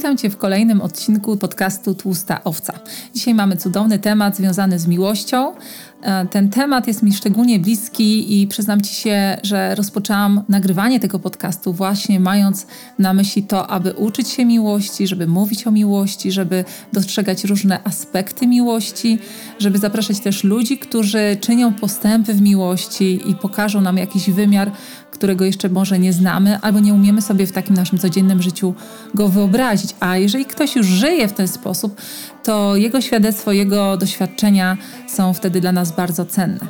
Witam Cię w kolejnym odcinku podcastu Tłusta Owca. Dzisiaj mamy cudowny temat związany z miłością. E, ten temat jest mi szczególnie bliski i przyznam Ci się, że rozpoczęłam nagrywanie tego podcastu właśnie mając na myśli to, aby uczyć się miłości, żeby mówić o miłości, żeby dostrzegać różne aspekty miłości, żeby zapraszać też ludzi, którzy czynią postępy w miłości i pokażą nam jakiś wymiar, którego jeszcze może nie znamy, albo nie umiemy sobie w takim naszym codziennym życiu go wyobrazić. A jeżeli ktoś już żyje w ten sposób, to jego świadectwo, jego doświadczenia są wtedy dla nas bardzo cenne.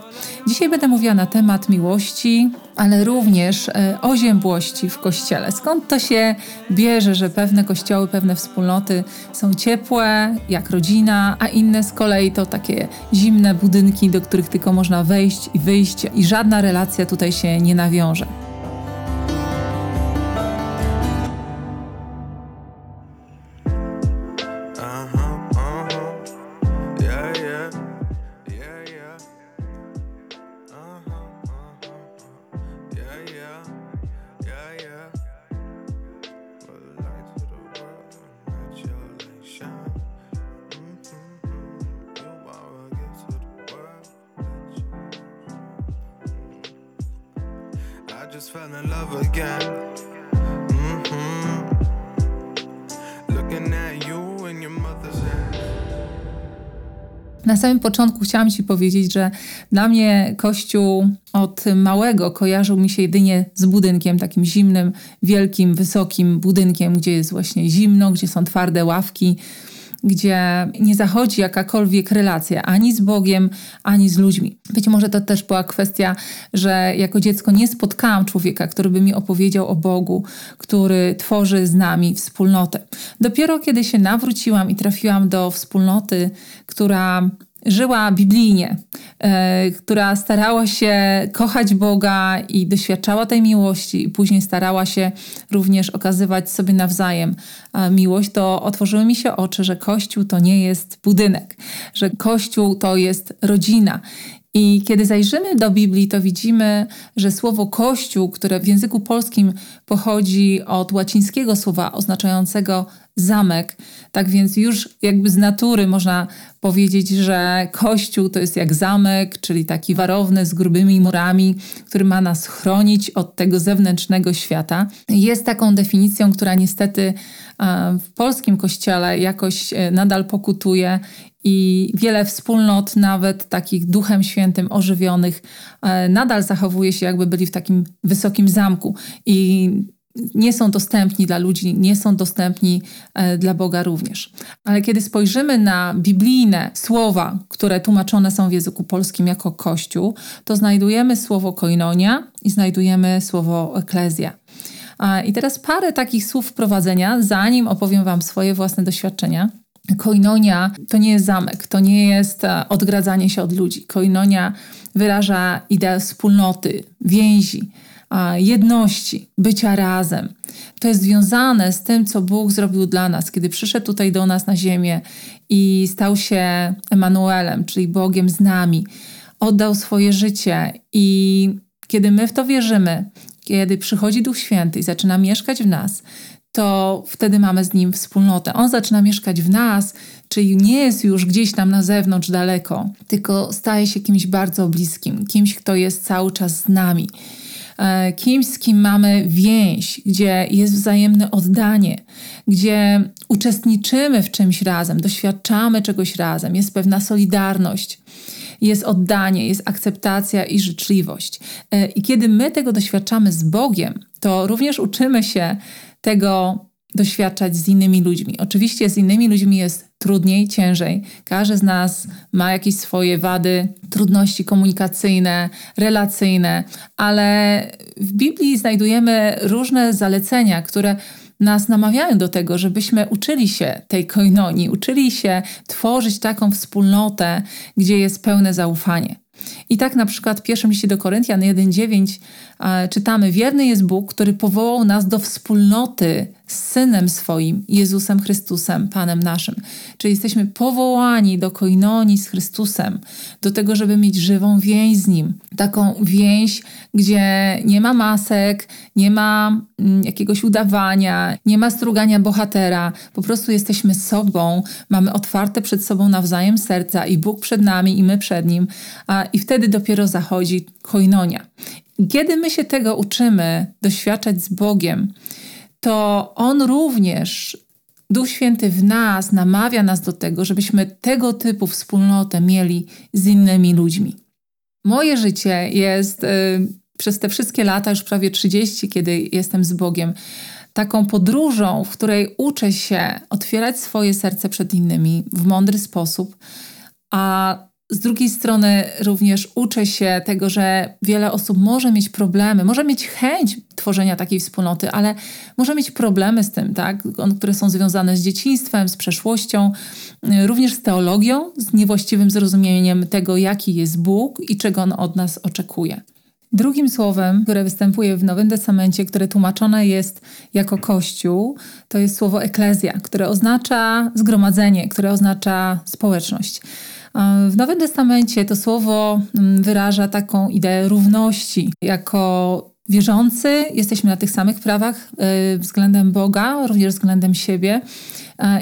Dzisiaj będę mówiła na temat miłości, ale również e, o ziębłości w kościele. Skąd to się bierze, że pewne kościoły, pewne wspólnoty są ciepłe, jak rodzina, a inne z kolei to takie zimne budynki, do których tylko można wejść i wyjść, i żadna relacja tutaj się nie nawiąże. Początku chciałam Ci powiedzieć, że dla mnie Kościół od małego kojarzył mi się jedynie z budynkiem, takim zimnym, wielkim, wysokim budynkiem, gdzie jest właśnie zimno, gdzie są twarde ławki, gdzie nie zachodzi jakakolwiek relacja ani z Bogiem, ani z ludźmi. Być może to też była kwestia, że jako dziecko nie spotkałam człowieka, który by mi opowiedział o Bogu, który tworzy z nami wspólnotę. Dopiero kiedy się nawróciłam i trafiłam do wspólnoty, która żyła biblijnie, e, która starała się kochać Boga i doświadczała tej miłości, i później starała się również okazywać sobie nawzajem miłość, to otworzyły mi się oczy, że Kościół to nie jest budynek, że Kościół to jest rodzina. I kiedy zajrzymy do Biblii, to widzimy, że słowo Kościół, które w języku polskim pochodzi od łacińskiego słowa oznaczającego zamek, tak więc już jakby z natury można powiedzieć, że Kościół to jest jak zamek, czyli taki warowny z grubymi murami, który ma nas chronić od tego zewnętrznego świata. Jest taką definicją, która niestety e, w polskim kościele jakoś e, nadal pokutuje i wiele wspólnot, nawet takich duchem świętym ożywionych, e, nadal zachowuje się, jakby byli w takim wysokim zamku. I nie są dostępni dla ludzi, nie są dostępni e, dla Boga również. Ale kiedy spojrzymy na biblijne słowa, które tłumaczone są w języku polskim jako Kościół, to znajdujemy słowo koinonia i znajdujemy słowo eklezja. I teraz parę takich słów wprowadzenia, zanim opowiem Wam swoje własne doświadczenia. Koinonia to nie jest zamek, to nie jest e, odgradzanie się od ludzi. Koinonia wyraża ideę wspólnoty, więzi, jedności, bycia razem. To jest związane z tym, co Bóg zrobił dla nas, kiedy przyszedł tutaj do nas na ziemię i stał się Emanuelem, czyli Bogiem z nami. Oddał swoje życie i kiedy my w to wierzymy, kiedy przychodzi Duch Święty i zaczyna mieszkać w nas, to wtedy mamy z Nim wspólnotę. On zaczyna mieszkać w nas, czyli nie jest już gdzieś tam na zewnątrz daleko, tylko staje się kimś bardzo bliskim, kimś, kto jest cały czas z nami. E, kimś, z kim mamy więź, gdzie jest wzajemne oddanie, gdzie uczestniczymy w czymś razem, doświadczamy czegoś razem, jest pewna solidarność jest oddanie, jest akceptacja i życzliwość. E, I kiedy my tego doświadczamy z Bogiem, to również uczymy się tego doświadczać z innymi ludźmi. Oczywiście z innymi ludźmi jest trudniej, ciężej. Każdy z nas ma jakieś swoje wady, trudności komunikacyjne, relacyjne, ale w Biblii znajdujemy różne zalecenia, które nas namawiają do tego, żebyśmy uczyli się tej koinonii, uczyli się tworzyć taką wspólnotę, gdzie jest pełne zaufanie. I tak na przykład w pierwszym liście do Koryntian 1,9 czytamy: Wierny jest Bóg, który powołał nas do wspólnoty z Synem swoim, Jezusem Chrystusem, Panem naszym. Czyli jesteśmy powołani do koinonii z Chrystusem, do tego, żeby mieć żywą więź z Nim. Taką więź, gdzie nie ma masek, nie ma mm, jakiegoś udawania, nie ma strugania bohatera. Po prostu jesteśmy sobą, mamy otwarte przed sobą nawzajem serca i Bóg przed nami i my przed Nim. A, I wtedy dopiero zachodzi koinonia. Kiedy my się tego uczymy, doświadczać z Bogiem, to On również, Duch Święty w nas namawia nas do tego, żebyśmy tego typu wspólnotę mieli z innymi ludźmi. Moje życie jest y, przez te wszystkie lata, już prawie 30, kiedy jestem z Bogiem, taką podróżą, w której uczę się otwierać swoje serce przed innymi w mądry sposób, a z drugiej strony również uczę się tego, że wiele osób może mieć problemy, może mieć chęć tworzenia takiej wspólnoty, ale może mieć problemy z tym, tak? które są związane z dzieciństwem, z przeszłością, y, również z teologią, z niewłaściwym zrozumieniem tego, jaki jest Bóg i czego On od nas oczekuje. Drugim słowem, które występuje w Nowym Testamencie, które tłumaczone jest jako Kościół, to jest słowo eklezja, które oznacza zgromadzenie, które oznacza społeczność. W Nowym Testamencie to słowo mm, wyraża taką ideę równości. Jako wierzący jesteśmy na tych samych prawach y, względem Boga, również względem siebie.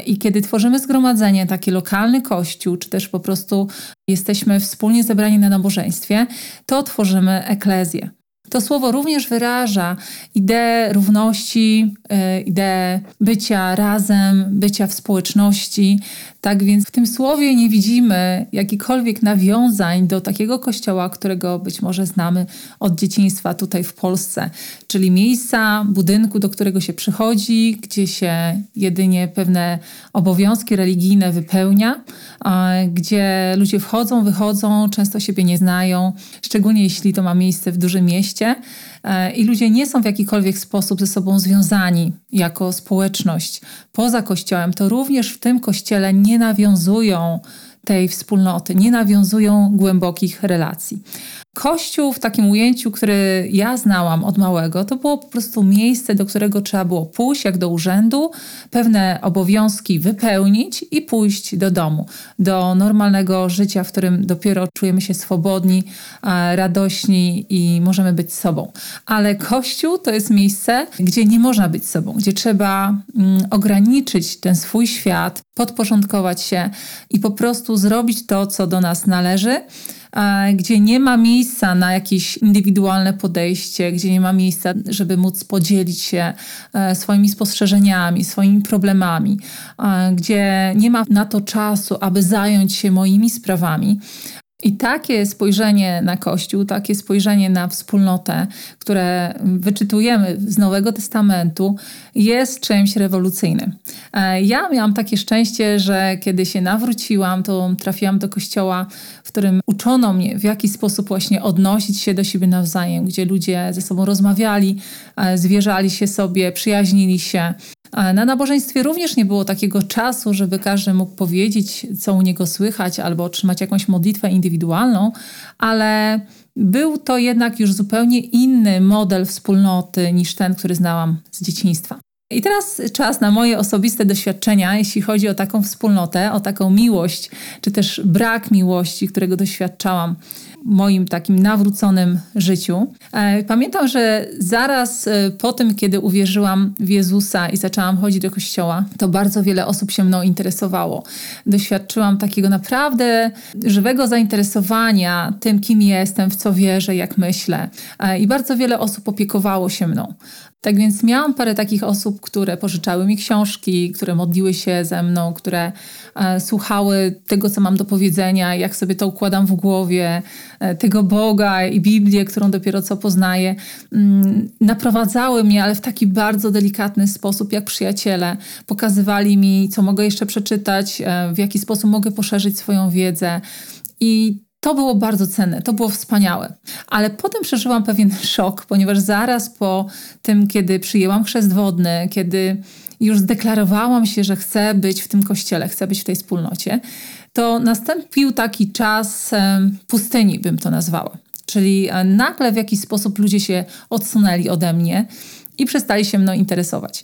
I kiedy tworzymy zgromadzenie, taki lokalny kościół, czy też po prostu jesteśmy wspólnie zebrani na nabożeństwie, to tworzymy eklezję. To słowo również wyraża ideę równości, e, ideę bycia razem, bycia w społeczności. Tak więc w tym słowie nie widzimy jakichkolwiek nawiązań do takiego kościoła, którego być może znamy od dzieciństwa tutaj w Polsce, czyli miejsca, budynku, do którego się przychodzi, gdzie się jedynie pewne obowiązki religijne wypełnia, gdzie ludzie wchodzą, wychodzą, często siebie nie znają, szczególnie jeśli to ma miejsce w dużym mieście. E, i ludzie nie są w jakikolwiek sposób ze sobą związani jako społeczność poza Kościołem, to również w tym Kościele nie nawiązują tej wspólnoty, nie nawiązują głębokich relacji. Kościół w takim ujęciu, który ja znałam od małego, to było po prostu miejsce, do którego trzeba było pójść jak do urzędu, pewne obowiązki wypełnić i pójść do domu, do normalnego życia, w którym dopiero czujemy się swobodni, radośni i możemy być sobą. Ale Kościół to jest miejsce, gdzie nie można być sobą, gdzie trzeba mm, ograniczyć ten swój świat, podporządkować się i po prostu zrobić to, co do nas należy gdzie nie ma miejsca na jakieś indywidualne podejście, gdzie nie ma miejsca, żeby móc podzielić się e, swoimi spostrzeżeniami, swoimi problemami, gdzie nie ma na to czasu, aby zająć się moimi sprawami. I takie spojrzenie na Kościół, takie spojrzenie na wspólnotę, które wyczytujemy z Nowego Testamentu, jest czymś rewolucyjnym. E, ja miałam takie szczęście, że kiedy się nawróciłam, to trafiłam do kościoła, w którym uczono mnie, w jaki sposób właśnie odnosić się do siebie nawzajem, gdzie ludzie ze sobą rozmawiali, e, zwierzali się sobie, przyjaźnili się. Na nabożeństwie również nie było takiego czasu, żeby każdy mógł powiedzieć, co u niego słychać, albo otrzymać jakąś modlitwę indywidualną, ale był to jednak już zupełnie inny model wspólnoty niż ten, który znałam z dzieciństwa. I teraz czas na moje osobiste doświadczenia, jeśli chodzi o taką wspólnotę, o taką miłość, czy też brak miłości, którego doświadczałam moim takim nawróconym życiu. E, pamiętam, że zaraz e, po tym, kiedy uwierzyłam w Jezusa i zaczęłam chodzić do kościoła, to bardzo wiele osób się mną interesowało. Doświadczyłam takiego naprawdę żywego zainteresowania tym, kim jestem, w co wierzę, jak myślę. E, I bardzo wiele osób opiekowało się mną. Tak więc miałam parę takich osób, które pożyczały mi książki, które modliły się ze mną, które słuchały tego, co mam do powiedzenia, jak sobie to układam w głowie, tego Boga i Biblię, którą dopiero co poznaję. Mm, naprowadzały mnie, ale w taki bardzo delikatny sposób, jak przyjaciele. Pokazywali mi, co mogę jeszcze przeczytać, e, w jaki sposób mogę poszerzyć swoją wiedzę. I to było bardzo cenne, to było wspaniałe. Ale potem przeżyłam pewien szok, ponieważ zaraz po tym, kiedy przyjęłam chrzest wodny, kiedy już zdeklarowałam się, że chcę być w tym kościele, chcę być w tej wspólnocie, to nastąpił taki czas pustyni, bym to nazwała. Czyli e, nagle w jakiś sposób ludzie się odsunęli ode mnie i przestali się mną interesować.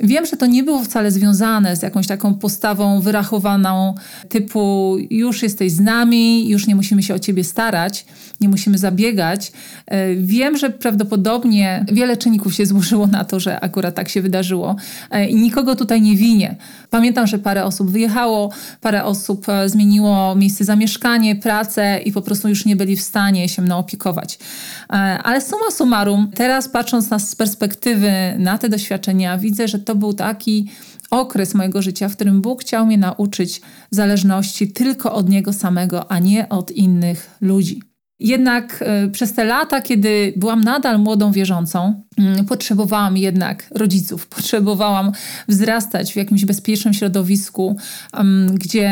Wiem, że to nie było wcale związane z jakąś taką postawą wyrachowaną, typu już jesteś z nami, już nie musimy się o ciebie starać, nie musimy zabiegać. E, wiem, że prawdopodobnie wiele czynników się złożyło na to, że akurat tak się wydarzyło e, i nikogo tutaj nie winię. Pamiętam, że parę osób wyjechało, parę osób e, zmieniło miejsce zamieszkanie, pracę i po prostu już nie byli w stanie się mną opiekować. Ale summa summarum, teraz patrząc na, z perspektywy na te doświadczenia, widzę, że to był taki okres mojego życia, w którym Bóg chciał mnie nauczyć zależności tylko od Niego samego, a nie od innych ludzi. Jednak y, przez te lata, kiedy byłam nadal młodą wierzącą, y, potrzebowałam jednak rodziców, potrzebowałam wzrastać w jakimś bezpiecznym środowisku, y, gdzie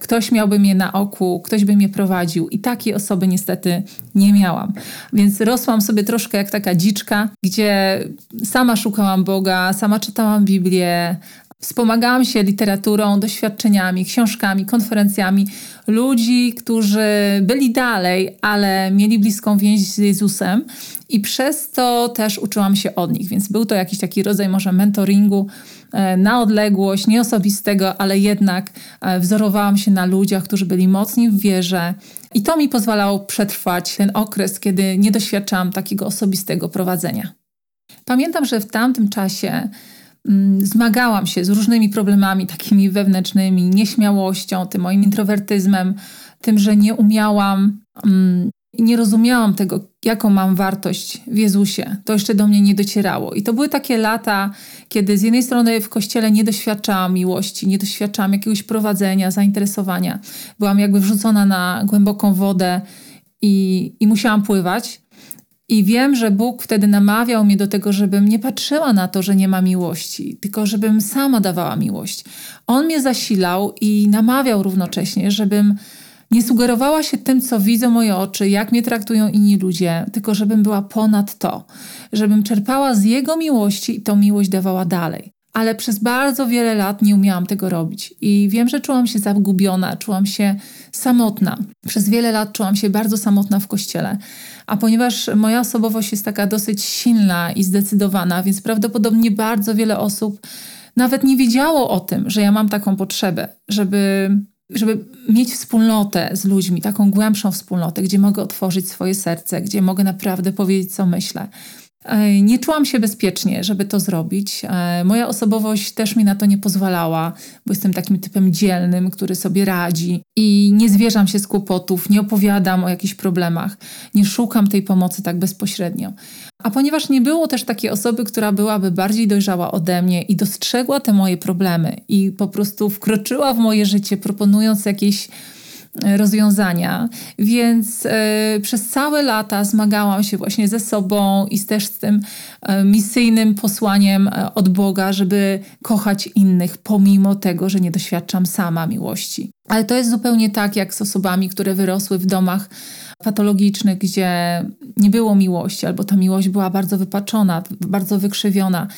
ktoś miałby mnie na oku, ktoś by mnie prowadził, i takiej osoby niestety nie miałam. Więc rosłam sobie troszkę jak taka dziczka, gdzie sama szukałam Boga, sama czytałam Biblię, Wspomagałam się literaturą, doświadczeniami, książkami, konferencjami ludzi, którzy byli dalej, ale mieli bliską więź z Jezusem i przez to też uczyłam się od nich. Więc był to jakiś taki rodzaj może mentoringu e, na odległość, nie osobistego, ale jednak e, wzorowałam się na ludziach, którzy byli mocni w wierze. I to mi pozwalało przetrwać ten okres, kiedy nie doświadczałam takiego osobistego prowadzenia. Pamiętam, że w tamtym czasie zmagałam się z różnymi problemami takimi wewnętrznymi, nieśmiałością, tym moim introwertyzmem, tym, że nie umiałam, mm, nie rozumiałam tego, jaką mam wartość w Jezusie. To jeszcze do mnie nie docierało. I to były takie lata, kiedy z jednej strony w kościele nie doświadczałam miłości, nie doświadczałam jakiegoś prowadzenia, zainteresowania. Byłam jakby wrzucona na głęboką wodę i, i musiałam pływać. I wiem, że Bóg wtedy namawiał mnie do tego, żebym nie patrzyła na to, że nie ma miłości, tylko żebym sama dawała miłość. On mnie zasilał i namawiał równocześnie, żebym nie sugerowała się tym, co widzą moje oczy, jak mnie traktują inni ludzie, tylko żebym była ponad to, żebym czerpała z Jego miłości i tą miłość dawała dalej. Ale przez bardzo wiele lat nie umiałam tego robić i wiem, że czułam się zagubiona, czułam się samotna. Przez wiele lat czułam się bardzo samotna w kościele. A ponieważ moja osobowość jest taka dosyć silna i zdecydowana, więc prawdopodobnie bardzo wiele osób nawet nie wiedziało o tym, że ja mam taką potrzebę, żeby, żeby mieć wspólnotę z ludźmi, taką głębszą wspólnotę, gdzie mogę otworzyć swoje serce, gdzie mogę naprawdę powiedzieć, co myślę. E, nie czułam się bezpiecznie, żeby to zrobić. E, moja osobowość też mi na to nie pozwalała, bo jestem takim typem dzielnym, który sobie radzi i nie zwierzam się z kłopotów, nie opowiadam o jakichś problemach, nie szukam tej pomocy tak bezpośrednio. A ponieważ nie było też takiej osoby, która byłaby bardziej dojrzała ode mnie i dostrzegła te moje problemy i po prostu wkroczyła w moje życie, proponując jakieś rozwiązania. Więc e, przez całe lata zmagałam się właśnie ze sobą i też z tym e, misyjnym posłaniem e, od Boga, żeby kochać innych, pomimo tego, że nie doświadczam sama miłości. Ale to jest zupełnie tak, jak z osobami, które wyrosły w domach patologicznych, gdzie nie było miłości, albo ta miłość była bardzo wypaczona, bardzo wykrzywiona.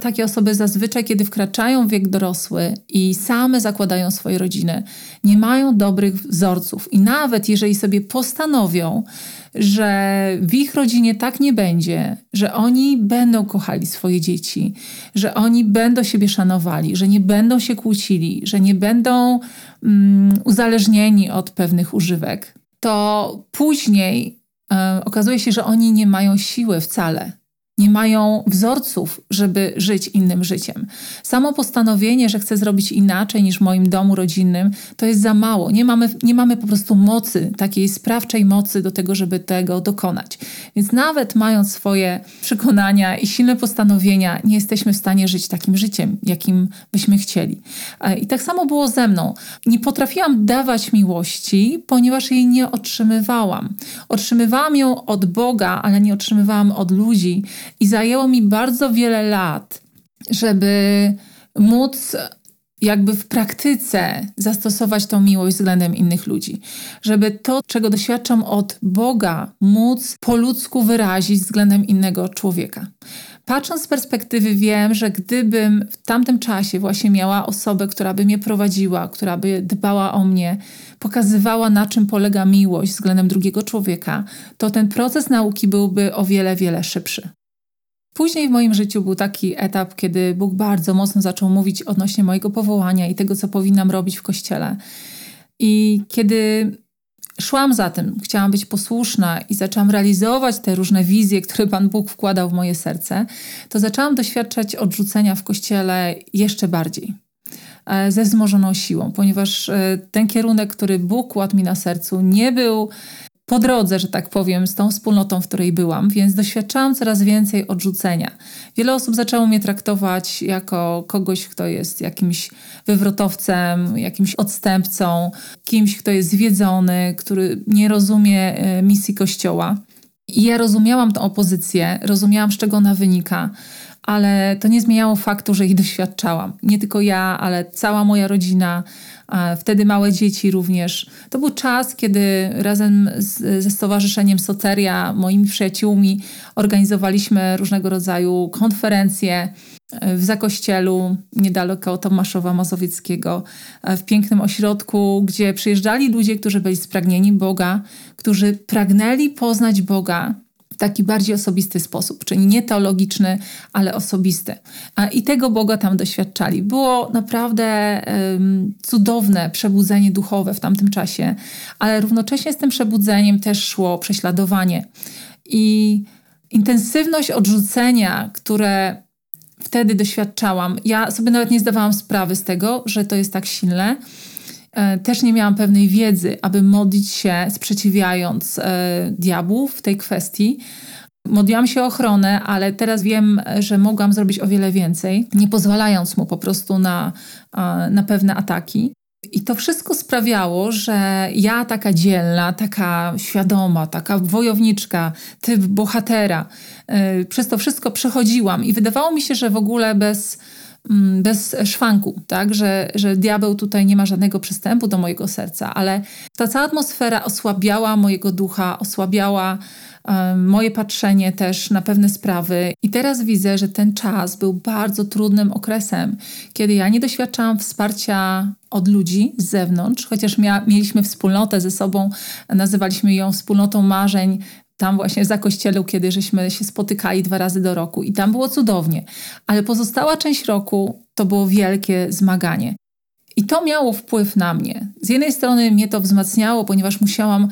Takie osoby zazwyczaj, kiedy wkraczają w wiek dorosły i same zakładają swoje rodziny, nie mają dobrych wzorców. I nawet jeżeli sobie postanowią, że w ich rodzinie tak nie będzie, że oni będą kochali swoje dzieci, że oni będą siebie szanowali, że nie będą się kłócili, że nie będą um, uzależnieni od pewnych używek, to później um, okazuje się, że oni nie mają siły wcale nie mają wzorców, żeby żyć innym życiem. Samo postanowienie, że chcę zrobić inaczej niż w moim domu rodzinnym, to jest za mało. Nie mamy, nie mamy po prostu mocy, takiej sprawczej mocy do tego, żeby tego dokonać. Więc nawet mając swoje przekonania i silne postanowienia, nie jesteśmy w stanie żyć takim życiem, jakim byśmy chcieli. E, I tak samo było ze mną. Nie potrafiłam dawać miłości, ponieważ jej nie otrzymywałam. Otrzymywałam ją od Boga, ale nie otrzymywałam od ludzi i zajęło mi bardzo wiele lat, żeby móc jakby w praktyce zastosować tą miłość względem innych ludzi. Żeby to, czego doświadczam od Boga, móc po ludzku wyrazić względem innego człowieka. Patrząc z perspektywy, wiem, że gdybym w tamtym czasie właśnie miała osobę, która by mnie prowadziła, która by dbała o mnie, pokazywała, na czym polega miłość względem drugiego człowieka, to ten proces nauki byłby o wiele, wiele szybszy. Później w moim życiu był taki etap, kiedy Bóg bardzo mocno zaczął mówić odnośnie mojego powołania i tego, co powinnam robić w kościele. I kiedy szłam za tym, chciałam być posłuszna i zaczęłam realizować te różne wizje, które Pan Bóg wkładał w moje serce, to zaczęłam doświadczać odrzucenia w kościele jeszcze bardziej. E, ze wzmożoną siłą, ponieważ e, ten kierunek, który Bóg kładł mi na sercu, nie był po drodze, że tak powiem, z tą wspólnotą, w której byłam, więc doświadczałam coraz więcej odrzucenia. Wiele osób zaczęło mnie traktować jako kogoś, kto jest jakimś wywrotowcem, jakimś odstępcą, kimś, kto jest zwiedzony, który nie rozumie e, misji Kościoła. I ja rozumiałam tę opozycję, rozumiałam, z czego ona wynika, ale to nie zmieniało faktu, że ich doświadczałam. Nie tylko ja, ale cała moja rodzina, wtedy małe dzieci również. To był czas, kiedy razem z, ze Stowarzyszeniem Soteria, moimi przyjaciółmi, organizowaliśmy różnego rodzaju konferencje e, w Zakościelu, niedaleko Tomaszowa Mazowieckiego, e, w pięknym ośrodku, gdzie przyjeżdżali ludzie, którzy byli spragnieni Boga, którzy pragnęli poznać Boga taki bardziej osobisty sposób, czyli nie teologiczny, ale osobisty. I tego Boga tam doświadczali. Było naprawdę cudowne przebudzenie duchowe w tamtym czasie, ale równocześnie z tym przebudzeniem też szło prześladowanie. I intensywność odrzucenia, które wtedy doświadczałam, ja sobie nawet nie zdawałam sprawy z tego, że to jest tak silne. E, też nie miałam pewnej wiedzy, aby modlić się sprzeciwiając e, diabłu w tej kwestii. Modliłam się o ochronę, ale teraz wiem, że mogłam zrobić o wiele więcej, nie pozwalając mu po prostu na, na pewne ataki. I to wszystko sprawiało, że ja, taka dzielna, taka świadoma, taka wojowniczka, typ bohatera, e, przez to wszystko przechodziłam i wydawało mi się, że w ogóle bez bez szwanku, tak? że, że diabeł tutaj nie ma żadnego przystępu do mojego serca, ale ta cała atmosfera osłabiała mojego ducha, osłabiała moje patrzenie też na pewne sprawy. I teraz widzę, że ten czas był bardzo trudnym okresem, kiedy ja nie doświadczałam wsparcia od ludzi z zewnątrz, chociaż mia- mieliśmy wspólnotę ze sobą, nazywaliśmy ją wspólnotą marzeń, tam właśnie za kościelu, kiedy żeśmy się spotykali dwa razy do roku i tam było cudownie. Ale pozostała część roku to było wielkie zmaganie. I to miało wpływ na mnie. Z jednej strony mnie to wzmacniało, ponieważ musiałam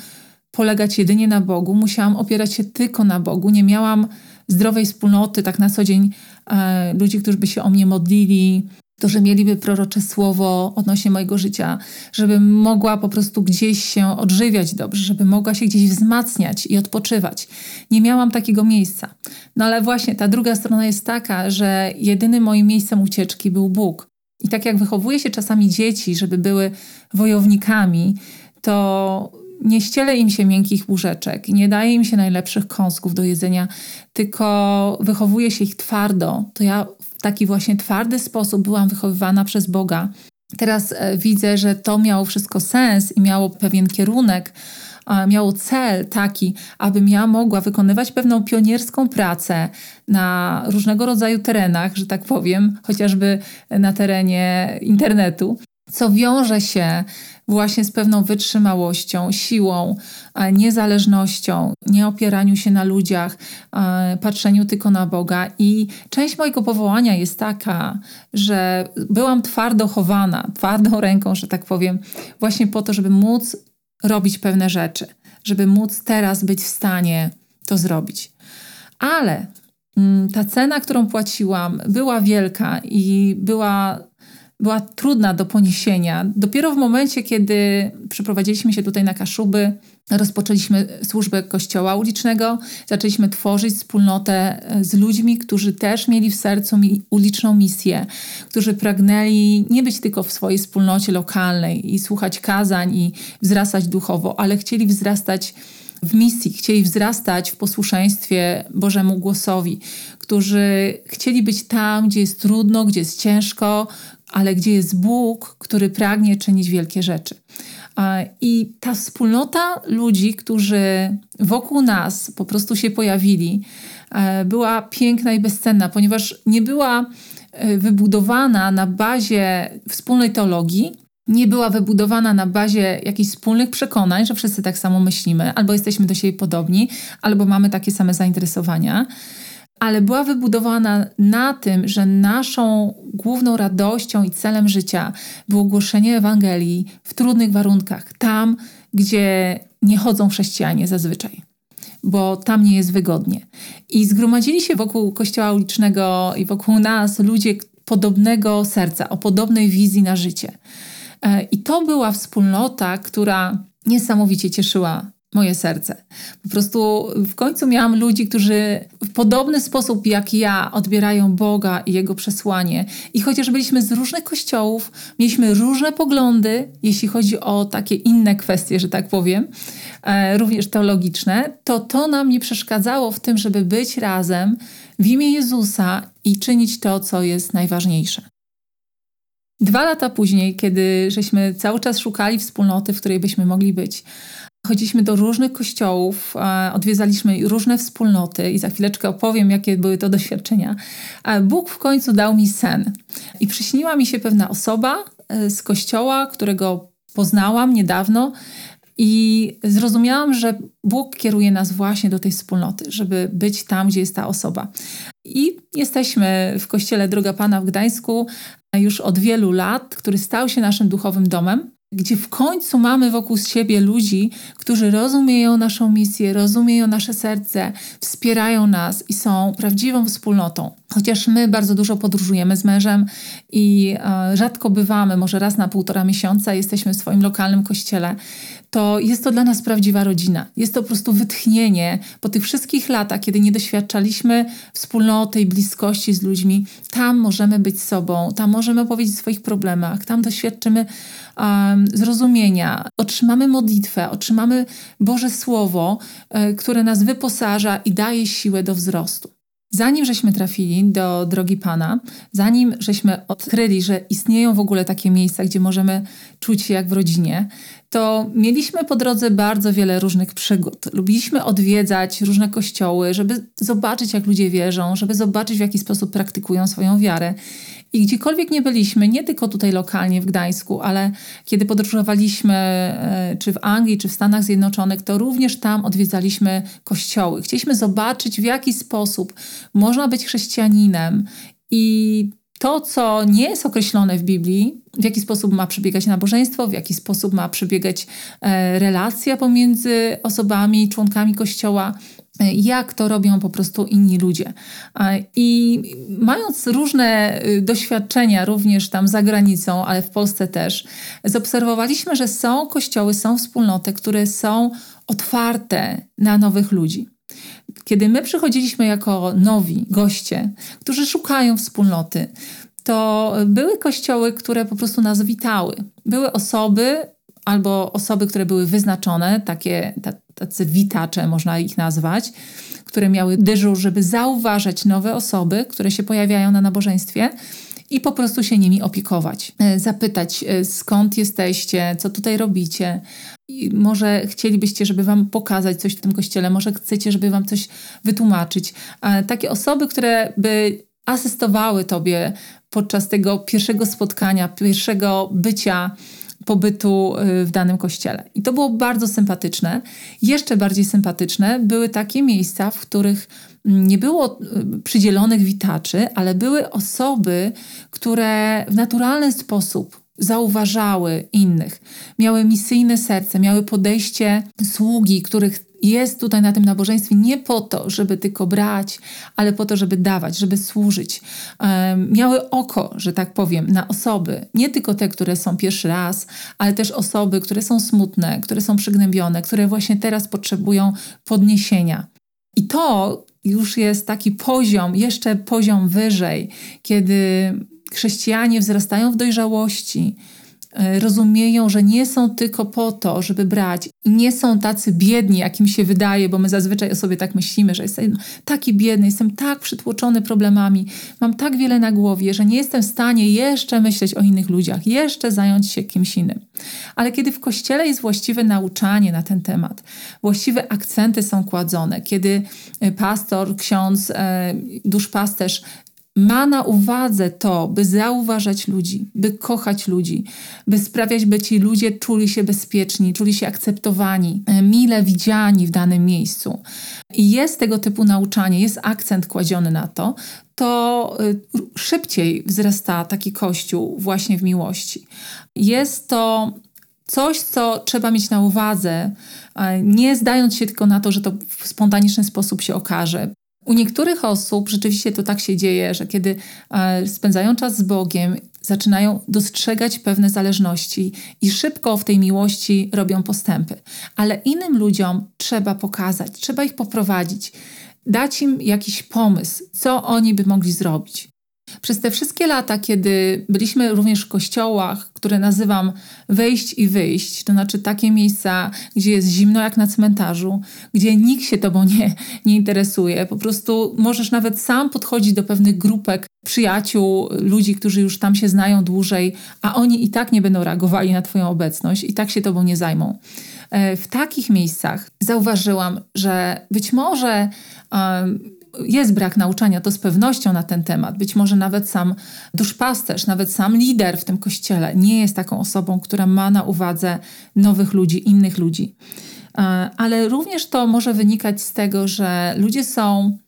polegać jedynie na Bogu, musiałam opierać się tylko na Bogu, nie miałam zdrowej wspólnoty, tak na co dzień e, ludzi, którzy by się o mnie modlili, to, że mieliby prorocze słowo odnośnie mojego życia, żebym mogła po prostu gdzieś się odżywiać dobrze, żeby mogła się gdzieś wzmacniać i odpoczywać. Nie miałam takiego miejsca. No ale właśnie ta druga strona jest taka, że jedynym moim miejscem ucieczki był Bóg. I tak jak wychowuje się czasami dzieci, żeby były wojownikami, to nie ściele im się miękkich łóżeczek, nie daje im się najlepszych kąsków do jedzenia, tylko wychowuje się ich twardo. To ja taki właśnie twardy sposób byłam wychowywana przez Boga. Teraz e, widzę, że to miało wszystko sens i miało pewien kierunek, miało cel taki, abym ja mogła wykonywać pewną pionierską pracę na różnego rodzaju terenach, że tak powiem, chociażby na terenie internetu, co wiąże się właśnie z pewną wytrzymałością, siłą, niezależnością, nie opieraniu się na ludziach, patrzeniu tylko na Boga. I część mojego powołania jest taka, że byłam twardo chowana, twardą ręką, że tak powiem, właśnie po to, żeby móc robić pewne rzeczy, żeby móc teraz być w stanie to zrobić. Ale mm, ta cena, którą płaciłam, była wielka i była była trudna do poniesienia. Dopiero w momencie, kiedy przeprowadziliśmy się tutaj na Kaszuby, rozpoczęliśmy służbę kościoła ulicznego, zaczęliśmy tworzyć wspólnotę e, z ludźmi, którzy też mieli w sercu uliczną misję, którzy pragnęli nie być tylko w swojej wspólnocie lokalnej i słuchać kazań i wzrastać duchowo, ale chcieli wzrastać w misji, chcieli wzrastać w posłuszeństwie Bożemu głosowi, którzy chcieli być tam, gdzie jest trudno, gdzie jest ciężko, ale gdzie jest Bóg, który pragnie czynić wielkie rzeczy. I ta wspólnota ludzi, którzy wokół nas po prostu się pojawili, e, była piękna i bezcenna, ponieważ nie była e, wybudowana na bazie wspólnej teologii, nie była wybudowana na bazie jakichś wspólnych przekonań, że wszyscy tak samo myślimy, albo jesteśmy do siebie podobni, albo mamy takie same zainteresowania ale była wybudowana na tym, że naszą główną radością i celem życia było głoszenie Ewangelii w trudnych warunkach, tam, gdzie nie chodzą chrześcijanie zazwyczaj bo tam nie jest wygodnie. I zgromadzili się wokół kościoła ulicznego i wokół nas ludzie podobnego serca, o podobnej wizji na życie. E, I to była wspólnota, która niesamowicie cieszyła moje serce. Po prostu w końcu miałam ludzi, którzy w podobny sposób jak ja odbierają Boga i Jego przesłanie. I chociaż byliśmy z różnych kościołów, mieliśmy różne poglądy, jeśli chodzi o takie inne kwestie, że tak powiem, e, również teologiczne, to to nam nie przeszkadzało w tym, żeby być razem w imię Jezusa i czynić to, co jest najważniejsze. Dwa lata później, kiedy żeśmy cały czas szukali wspólnoty, w której byśmy mogli być, chodziliśmy do różnych kościołów, odwiedzaliśmy różne wspólnoty i za chwileczkę opowiem, jakie były to doświadczenia. Bóg w końcu dał mi sen i przyśniła mi się pewna osoba e, z kościoła, którego poznałam niedawno. I zrozumiałam, że Bóg kieruje nas właśnie do tej wspólnoty, żeby być tam, gdzie jest ta osoba. I jesteśmy w kościele Droga Pana w Gdańsku już od wielu lat, który stał się naszym duchowym domem gdzie w końcu mamy wokół siebie ludzi, którzy rozumieją naszą misję, rozumieją nasze serce, wspierają nas i są prawdziwą wspólnotą. Chociaż my bardzo dużo podróżujemy z mężem i e, rzadko bywamy, może raz na półtora miesiąca jesteśmy w swoim lokalnym kościele, to jest to dla nas prawdziwa rodzina. Jest to po prostu wytchnienie po tych wszystkich latach, kiedy nie doświadczaliśmy wspólnoty i bliskości z ludźmi. Tam możemy być sobą, tam możemy opowiedzieć o swoich problemach, tam doświadczymy um, zrozumienia, otrzymamy modlitwę, otrzymamy Boże Słowo, y, które nas wyposaża i daje siłę do wzrostu. Zanim żeśmy trafili do drogi Pana, zanim żeśmy odkryli, że istnieją w ogóle takie miejsca, gdzie możemy czuć się jak w rodzinie, to mieliśmy po drodze bardzo wiele różnych przygód. Lubiliśmy odwiedzać różne kościoły, żeby zobaczyć, jak ludzie wierzą, żeby zobaczyć, w jaki sposób praktykują swoją wiarę. I gdziekolwiek nie byliśmy, nie tylko tutaj lokalnie w Gdańsku, ale kiedy podróżowaliśmy e, czy w Anglii, czy w Stanach Zjednoczonych, to również tam odwiedzaliśmy kościoły. Chcieliśmy zobaczyć, w jaki sposób można być chrześcijaninem i to, co nie jest określone w Biblii, w jaki sposób ma przebiegać nabożeństwo, w jaki sposób ma przebiegać e, relacja pomiędzy osobami, członkami Kościoła, jak to robią po prostu inni ludzie. I mając różne y, doświadczenia, również tam za granicą, ale w Polsce też, zaobserwowaliśmy, że są kościoły, są wspólnoty, które są otwarte na nowych ludzi. Kiedy my przychodziliśmy jako nowi goście, którzy szukają wspólnoty, to były kościoły, które po prostu nas witały. Były osoby albo osoby, które były wyznaczone, takie tacy witacze można ich nazwać, które miały dyżur, żeby zauważać nowe osoby, które się pojawiają na nabożeństwie i po prostu się nimi opiekować. E, zapytać, e, skąd jesteście, co tutaj robicie. I może chcielibyście, żeby Wam pokazać coś w tym kościele, może chcecie, żeby Wam coś wytłumaczyć. Takie osoby, które by asystowały Tobie podczas tego pierwszego spotkania, pierwszego bycia pobytu y, w danym kościele. I to było bardzo sympatyczne. Jeszcze bardziej sympatyczne były takie miejsca, w których nie było y, przydzielonych witaczy, ale były osoby, które w naturalny sposób zauważały innych, miały misyjne serce, miały podejście sługi, których jest tutaj na tym nabożeństwie nie po to, żeby tylko brać, ale po to, żeby dawać, żeby służyć. Miały oko, że tak powiem, na osoby, nie tylko te, które są pierwszy raz, ale też osoby, które są smutne, które są przygnębione, które właśnie teraz potrzebują podniesienia. I to już jest taki poziom, jeszcze poziom wyżej, kiedy chrześcijanie wzrastają w dojrzałości, rozumieją, że nie są tylko po to, żeby brać. Nie są tacy biedni, jak im się wydaje, bo my zazwyczaj o sobie tak myślimy, że jestem taki biedny, jestem tak przytłoczony problemami, mam tak wiele na głowie, że nie jestem w stanie jeszcze myśleć o innych ludziach, jeszcze zająć się kimś innym. Ale kiedy w kościele jest właściwe nauczanie na ten temat, właściwe akcenty są kładzone, kiedy pastor, ksiądz, e, duszpasterz ma na uwadze to, by zauważać ludzi, by kochać ludzi, by sprawiać, by ci ludzie czuli się bezpieczni, czuli się akceptowani, e, mile widziani w danym miejscu. I jest tego typu nauczanie, jest akcent kładziony na to, to e, szybciej wzrasta taki kościół właśnie w miłości. Jest to coś, co trzeba mieć na uwadze, nie zdając się tylko na to, że to w spontaniczny sposób się okaże. U niektórych osób rzeczywiście to tak się dzieje, że kiedy e, spędzają czas z Bogiem, zaczynają dostrzegać pewne zależności i szybko w tej miłości robią postępy. Ale innym ludziom trzeba pokazać, trzeba ich poprowadzić, dać im jakiś pomysł, co oni by mogli zrobić. Przez te wszystkie lata, kiedy byliśmy również w kościołach, które nazywam wejść i wyjść, to znaczy takie miejsca, gdzie jest zimno jak na cmentarzu, gdzie nikt się tobą nie, nie interesuje, po prostu możesz nawet sam podchodzić do pewnych grupek przyjaciół, ludzi, którzy już tam się znają dłużej, a oni i tak nie będą reagowali na Twoją obecność i tak się Tobą nie zajmą. E, w takich miejscach zauważyłam, że być może um, jest brak nauczania, to z pewnością na ten temat. Być może nawet sam duszpasterz, nawet sam lider w tym kościele nie jest taką osobą, która ma na uwadze nowych ludzi, innych ludzi. E, ale również to może wynikać z tego, że ludzie są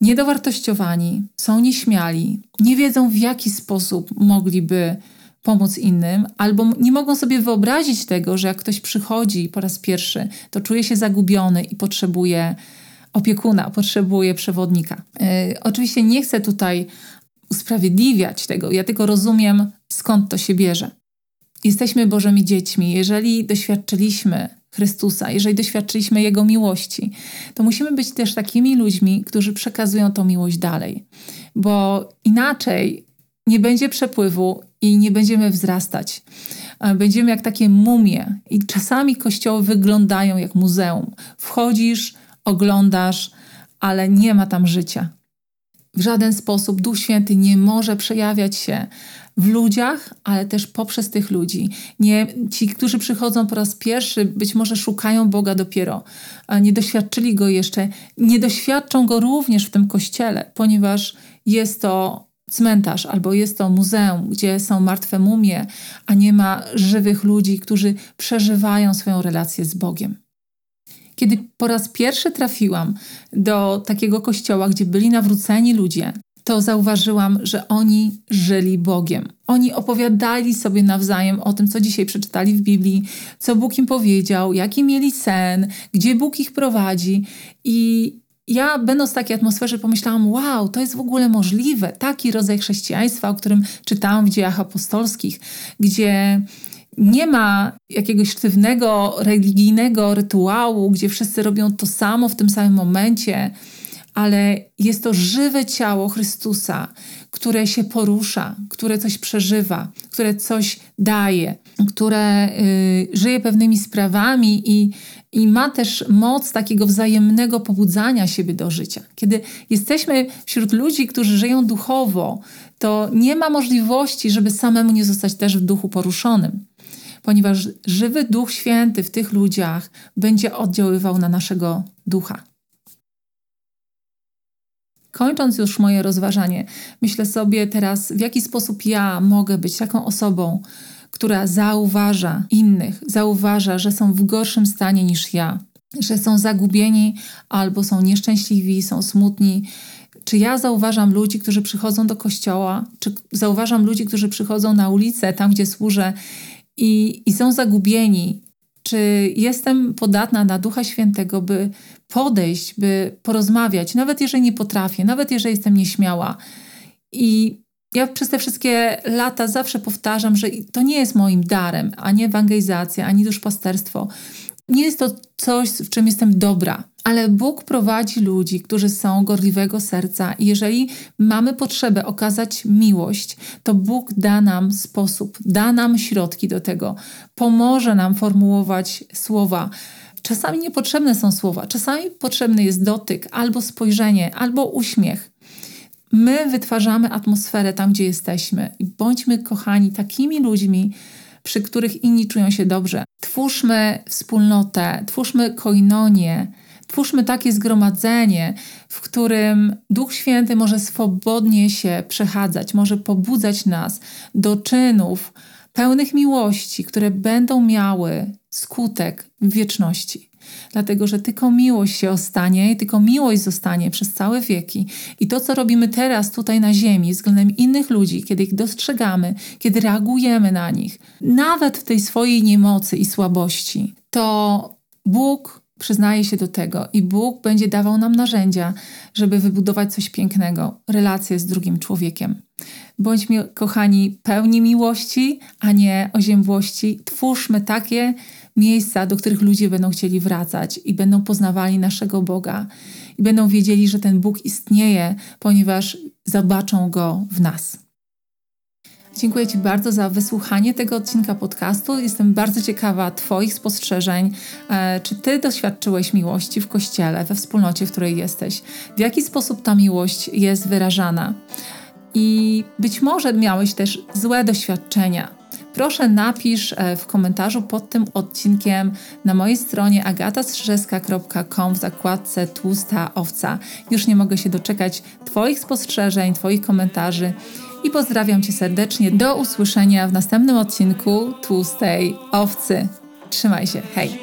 niedowartościowani, są nieśmiali, nie wiedzą w jaki sposób mogliby pomóc innym, albo nie mogą sobie wyobrazić tego, że jak ktoś przychodzi po raz pierwszy, to czuje się zagubiony i potrzebuje opiekuna, potrzebuje przewodnika. Yy, oczywiście nie chcę tutaj usprawiedliwiać tego, ja tylko rozumiem, skąd to się bierze. Jesteśmy Bożymi dziećmi. Jeżeli doświadczyliśmy Chrystusa, jeżeli doświadczyliśmy Jego miłości, to musimy być też takimi ludźmi, którzy przekazują tą miłość dalej, bo inaczej nie będzie przepływu i nie będziemy wzrastać. Będziemy jak takie mumie i czasami kościoły wyglądają jak muzeum. Wchodzisz, oglądasz, ale nie ma tam życia. W żaden sposób Duch Święty nie może przejawiać się w ludziach, ale też poprzez tych ludzi. Nie, ci, którzy przychodzą po raz pierwszy, być może szukają Boga dopiero, nie doświadczyli Go jeszcze, nie doświadczą Go również w tym kościele, ponieważ jest to cmentarz albo jest to muzeum, gdzie są martwe mumie, a nie ma żywych ludzi, którzy przeżywają swoją relację z Bogiem. Kiedy po raz pierwszy trafiłam do takiego kościoła, gdzie byli nawróceni ludzie, to zauważyłam, że oni żyli Bogiem. Oni opowiadali sobie nawzajem o tym, co dzisiaj przeczytali w Biblii, co Bóg im powiedział, jaki mieli sen, gdzie Bóg ich prowadzi. I ja, będąc w takiej atmosferze, pomyślałam: Wow, to jest w ogóle możliwe. Taki rodzaj chrześcijaństwa, o którym czytałam w dziejach apostolskich, gdzie nie ma jakiegoś sztywnego, religijnego rytuału, gdzie wszyscy robią to samo w tym samym momencie, ale jest to żywe ciało Chrystusa, które się porusza, które coś przeżywa, które coś daje, które y, żyje pewnymi sprawami i, i ma też moc takiego wzajemnego pobudzania siebie do życia. Kiedy jesteśmy wśród ludzi, którzy żyją duchowo, to nie ma możliwości, żeby samemu nie zostać też w duchu poruszonym ponieważ żywy Duch Święty w tych ludziach będzie oddziaływał na naszego ducha. Kończąc już moje rozważanie, myślę sobie teraz, w jaki sposób ja mogę być taką osobą, która zauważa innych, zauważa, że są w gorszym stanie niż ja, że są zagubieni albo są nieszczęśliwi, są smutni. Czy ja zauważam ludzi, którzy przychodzą do kościoła, czy zauważam ludzi, którzy przychodzą na ulicę, tam gdzie służę i, i są zagubieni, czy jestem podatna na Ducha Świętego, by podejść, by porozmawiać, nawet jeżeli nie potrafię, nawet jeżeli jestem nieśmiała. I ja przez te wszystkie lata zawsze powtarzam, że to nie jest moim darem, ani ewangelizacja, ani duszpasterstwo. Nie jest to coś, w czym jestem dobra, ale Bóg prowadzi ludzi, którzy są gorliwego serca jeżeli mamy potrzebę okazać miłość, to Bóg da nam sposób, da nam środki do tego, pomoże nam formułować słowa. Czasami niepotrzebne są słowa, czasami potrzebny jest dotyk, albo spojrzenie, albo uśmiech. My wytwarzamy atmosferę tam, gdzie jesteśmy i bądźmy kochani takimi ludźmi, przy których inni czują się dobrze. Twórzmy wspólnotę, twórzmy koinonię, Twórzmy takie zgromadzenie, w którym Duch Święty może swobodnie się przechadzać, może pobudzać nas do czynów pełnych miłości, które będą miały skutek w wieczności. Dlatego, że tylko miłość się ostanie i tylko miłość zostanie przez całe wieki. I to, co robimy teraz tutaj na Ziemi względem innych ludzi, kiedy ich dostrzegamy, kiedy reagujemy na nich, nawet w tej swojej niemocy i słabości, to Bóg przyznaje się do tego i Bóg będzie dawał nam narzędzia, żeby wybudować coś pięknego relację z drugim człowiekiem. Bądźmy, kochani, pełni miłości, a nie oziębłości. Twórzmy takie miejsca, do których ludzie będą chcieli wracać i będą poznawali naszego Boga i będą wiedzieli, że ten Bóg istnieje, ponieważ zobaczą go w nas. Dziękuję Ci bardzo za wysłuchanie tego odcinka podcastu. Jestem bardzo ciekawa Twoich spostrzeżeń. E, czy Ty doświadczyłeś miłości w kościele, we wspólnocie, w której jesteś? W jaki sposób ta miłość jest wyrażana? I być może miałeś też złe doświadczenia. Proszę napisz e, w komentarzu pod tym odcinkiem na mojej stronie agatastrzeżeska.com w zakładce Tłusta Owca. Już nie mogę się doczekać Twoich spostrzeżeń, Twoich komentarzy i pozdrawiam Cię serdecznie. Do usłyszenia w następnym odcinku Tłustej Owcy. Trzymaj się, hej!